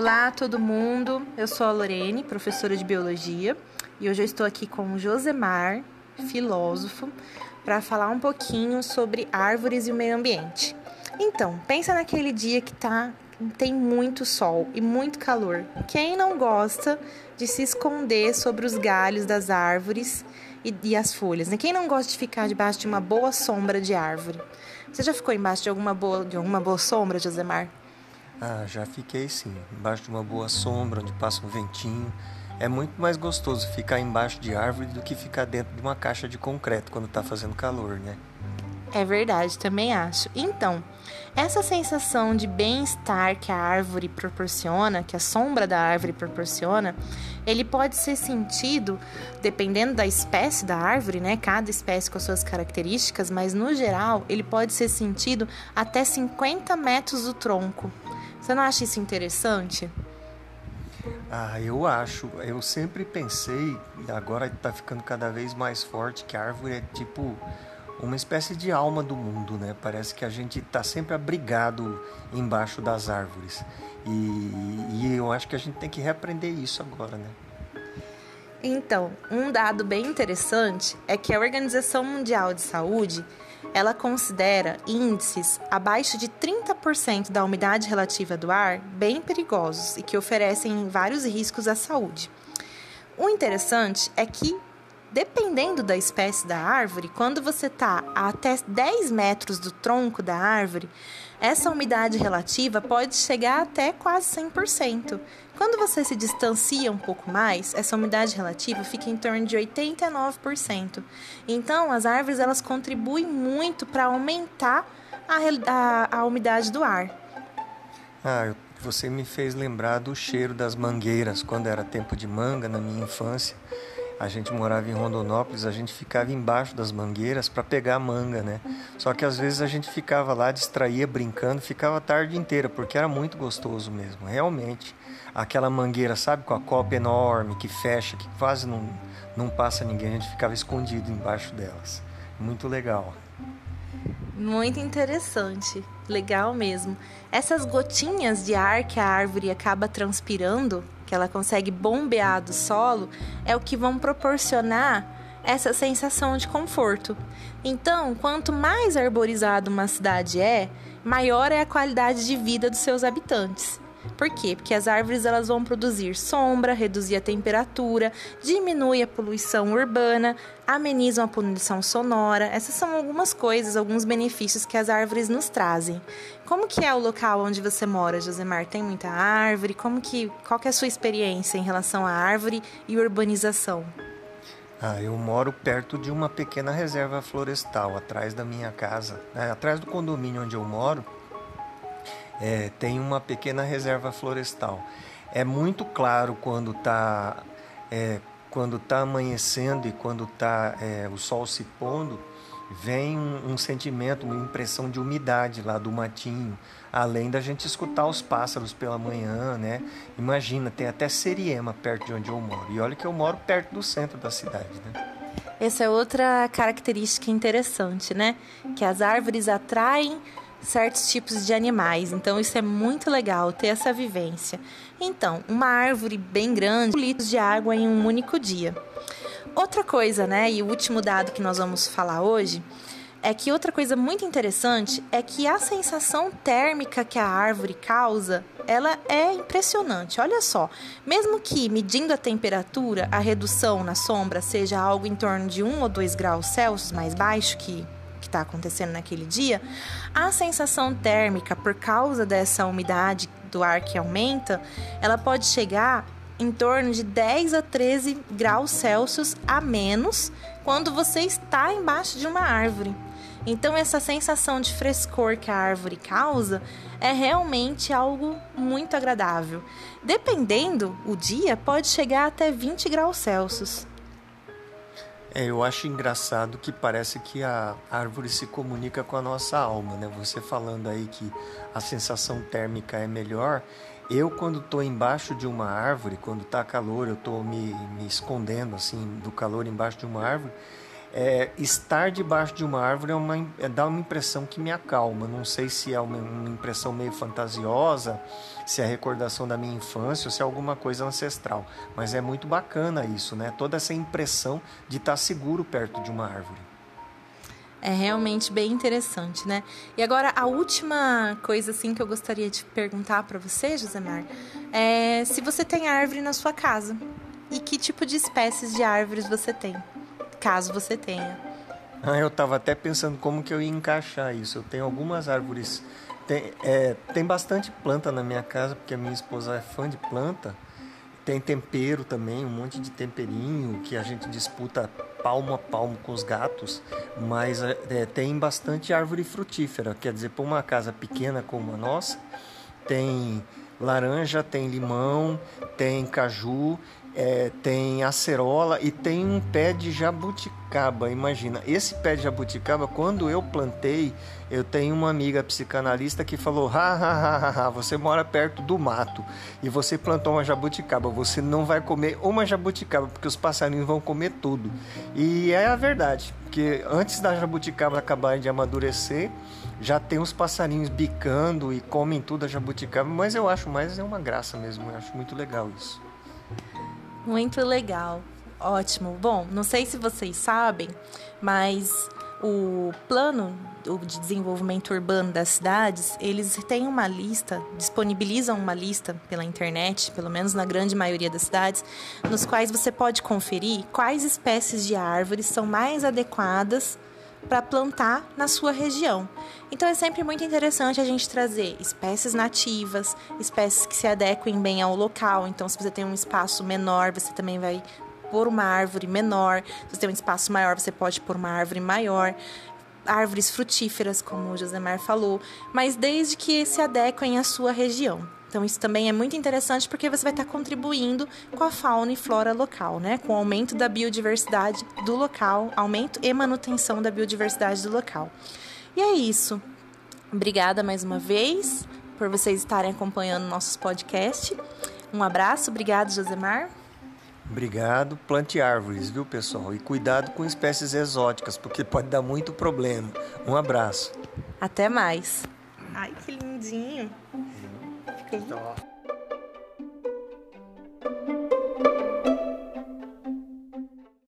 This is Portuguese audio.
Olá todo mundo, eu sou a Lorene, professora de Biologia, e hoje eu estou aqui com o Josemar, filósofo, para falar um pouquinho sobre árvores e o meio ambiente. Então, pensa naquele dia que tá, tem muito sol e muito calor. Quem não gosta de se esconder sobre os galhos das árvores e, e as folhas? Né? Quem não gosta de ficar debaixo de uma boa sombra de árvore? Você já ficou embaixo de alguma boa, de alguma boa sombra, Josemar? Ah, já fiquei sim, embaixo de uma boa sombra, onde passa um ventinho. É muito mais gostoso ficar embaixo de árvore do que ficar dentro de uma caixa de concreto quando está fazendo calor, né? É verdade, também acho. Então, essa sensação de bem-estar que a árvore proporciona, que a sombra da árvore proporciona, ele pode ser sentido dependendo da espécie da árvore, né? Cada espécie com as suas características, mas no geral, ele pode ser sentido até 50 metros do tronco. Você não acha isso interessante? Ah, eu acho. Eu sempre pensei, e agora está ficando cada vez mais forte, que a árvore é tipo uma espécie de alma do mundo, né? Parece que a gente está sempre abrigado embaixo das árvores. E, e, eu acho que a gente tem que reaprender isso agora, né? Então, um dado bem interessante é que a Organização Mundial de Saúde ela considera índices abaixo de 30% da umidade relativa do ar bem perigosos e que oferecem vários riscos à saúde. O interessante é que Dependendo da espécie da árvore, quando você está a até 10 metros do tronco da árvore, essa umidade relativa pode chegar até quase 100%. Quando você se distancia um pouco mais, essa umidade relativa fica em torno de 89%. Então, as árvores elas contribuem muito para aumentar a, a, a umidade do ar. Ah, você me fez lembrar do cheiro das mangueiras quando era tempo de manga na minha infância a gente morava em Rondonópolis, a gente ficava embaixo das mangueiras para pegar manga, né? Só que às vezes a gente ficava lá, distraía, brincando, ficava a tarde inteira, porque era muito gostoso mesmo, realmente. Aquela mangueira, sabe, com a copa enorme, que fecha, que quase não, não passa ninguém, a gente ficava escondido embaixo delas. Muito legal. Muito interessante, legal mesmo. Essas gotinhas de ar que a árvore acaba transpirando que ela consegue bombear do solo, é o que vão proporcionar essa sensação de conforto. Então, quanto mais arborizada uma cidade é, maior é a qualidade de vida dos seus habitantes. Por quê? Porque as árvores elas vão produzir sombra, reduzir a temperatura, diminui a poluição urbana, amenizam a poluição sonora. Essas são algumas coisas, alguns benefícios que as árvores nos trazem. Como que é o local onde você mora, Josemar? Tem muita árvore? Como que, qual que é a sua experiência em relação à árvore e urbanização? Ah, eu moro perto de uma pequena reserva florestal atrás da minha casa, né? atrás do condomínio onde eu moro é, tem uma pequena reserva florestal. É muito claro quando está é, quando tá amanhecendo e quando está é, o sol se pondo, vem um, um, sentimento, uma impressão de umidade lá do matinho, além da gente escutar os pássaros pela manhã, né? Imagina, tem até seriema perto de onde eu moro. E olha que eu moro perto do centro da cidade, né? Essa é outra característica interessante, né? Que as árvores atraem certos tipos de animais. Então isso é muito legal ter essa vivência. Então, uma árvore bem grande, litros de água em um único dia. Outra coisa, né, e o último dado que nós vamos falar hoje, é que outra coisa muito interessante é que a sensação térmica que a árvore causa, ela é impressionante. Olha só, mesmo que medindo a temperatura, a redução na sombra seja algo em torno de 1 ou 2 graus Celsius mais baixo que está acontecendo naquele dia, a sensação térmica, por causa dessa umidade do ar que aumenta, ela pode chegar em torno de 10 a 13 graus Celsius a menos quando você está embaixo de uma árvore. Então, essa sensação de frescor que a árvore causa é realmente algo muito agradável. Dependendo o dia, pode chegar até 20 graus Celsius. É, eu acho engraçado que parece que a árvore se comunica com a nossa alma, né? Você falando aí que a sensação térmica é melhor. Eu, quando estou embaixo de uma árvore, quando está calor, eu estou me, me escondendo assim do calor embaixo de uma árvore, é, estar debaixo de uma árvore é uma, é, dá uma impressão que me acalma. Não sei se é uma, uma, impressão meio fantasiosa, se é recordação da minha infância ou se é alguma coisa ancestral. Mas é muito bacana isso, né? Toda essa impressão de estar seguro perto de uma árvore. É realmente bem interessante, né? E agora a última coisa assim que eu gostaria de perguntar para você, Josemar, é se você tem árvore na sua casa e que tipo de espécies de árvores você tem caso você tenha. Ah, eu estava até pensando como que eu ia encaixar isso. Eu tenho algumas árvores, tem, é, tem bastante planta na minha casa, porque a minha esposa é fã de planta. Tem tempero também, um monte de temperinho que a gente disputa palmo a palmo com os gatos, mas é, é tem bastante árvore frutífera. Quer dizer, para uma casa pequena como a nossa, tem laranja, tem limão, tem caju é, tem acerola e tem um pé de jabuticaba. Imagina, esse pé de jabuticaba, quando eu plantei, eu tenho uma amiga psicanalista que falou: ha, ha, ha, ha, você mora perto do mato e você plantou uma jabuticaba, você não vai comer uma jabuticaba porque os passarinhos vão comer tudo. E é a verdade, porque antes da jabuticaba acabar de amadurecer, já tem os passarinhos bicando e comem tudo a jabuticaba, mas eu acho mais é uma graça mesmo, eu acho muito legal isso. Muito legal. Ótimo. Bom, não sei se vocês sabem, mas o plano de desenvolvimento urbano das cidades, eles têm uma lista, disponibilizam uma lista pela internet, pelo menos na grande maioria das cidades, nos quais você pode conferir quais espécies de árvores são mais adequadas para plantar na sua região. Então é sempre muito interessante a gente trazer espécies nativas, espécies que se adequem bem ao local. Então, se você tem um espaço menor, você também vai pôr uma árvore menor. Se você tem um espaço maior, você pode pôr uma árvore maior. Árvores frutíferas, como o Josemar falou, mas desde que se adequem à sua região. Então, isso também é muito interessante porque você vai estar contribuindo com a fauna e flora local, né? Com o aumento da biodiversidade do local, aumento e manutenção da biodiversidade do local. E é isso. Obrigada mais uma vez por vocês estarem acompanhando nossos podcasts. Um abraço, obrigado, Josemar. Obrigado. Plante árvores, viu, pessoal? E cuidado com espécies exóticas, porque pode dar muito problema. Um abraço. Até mais. Ai, que lindinho. Fica...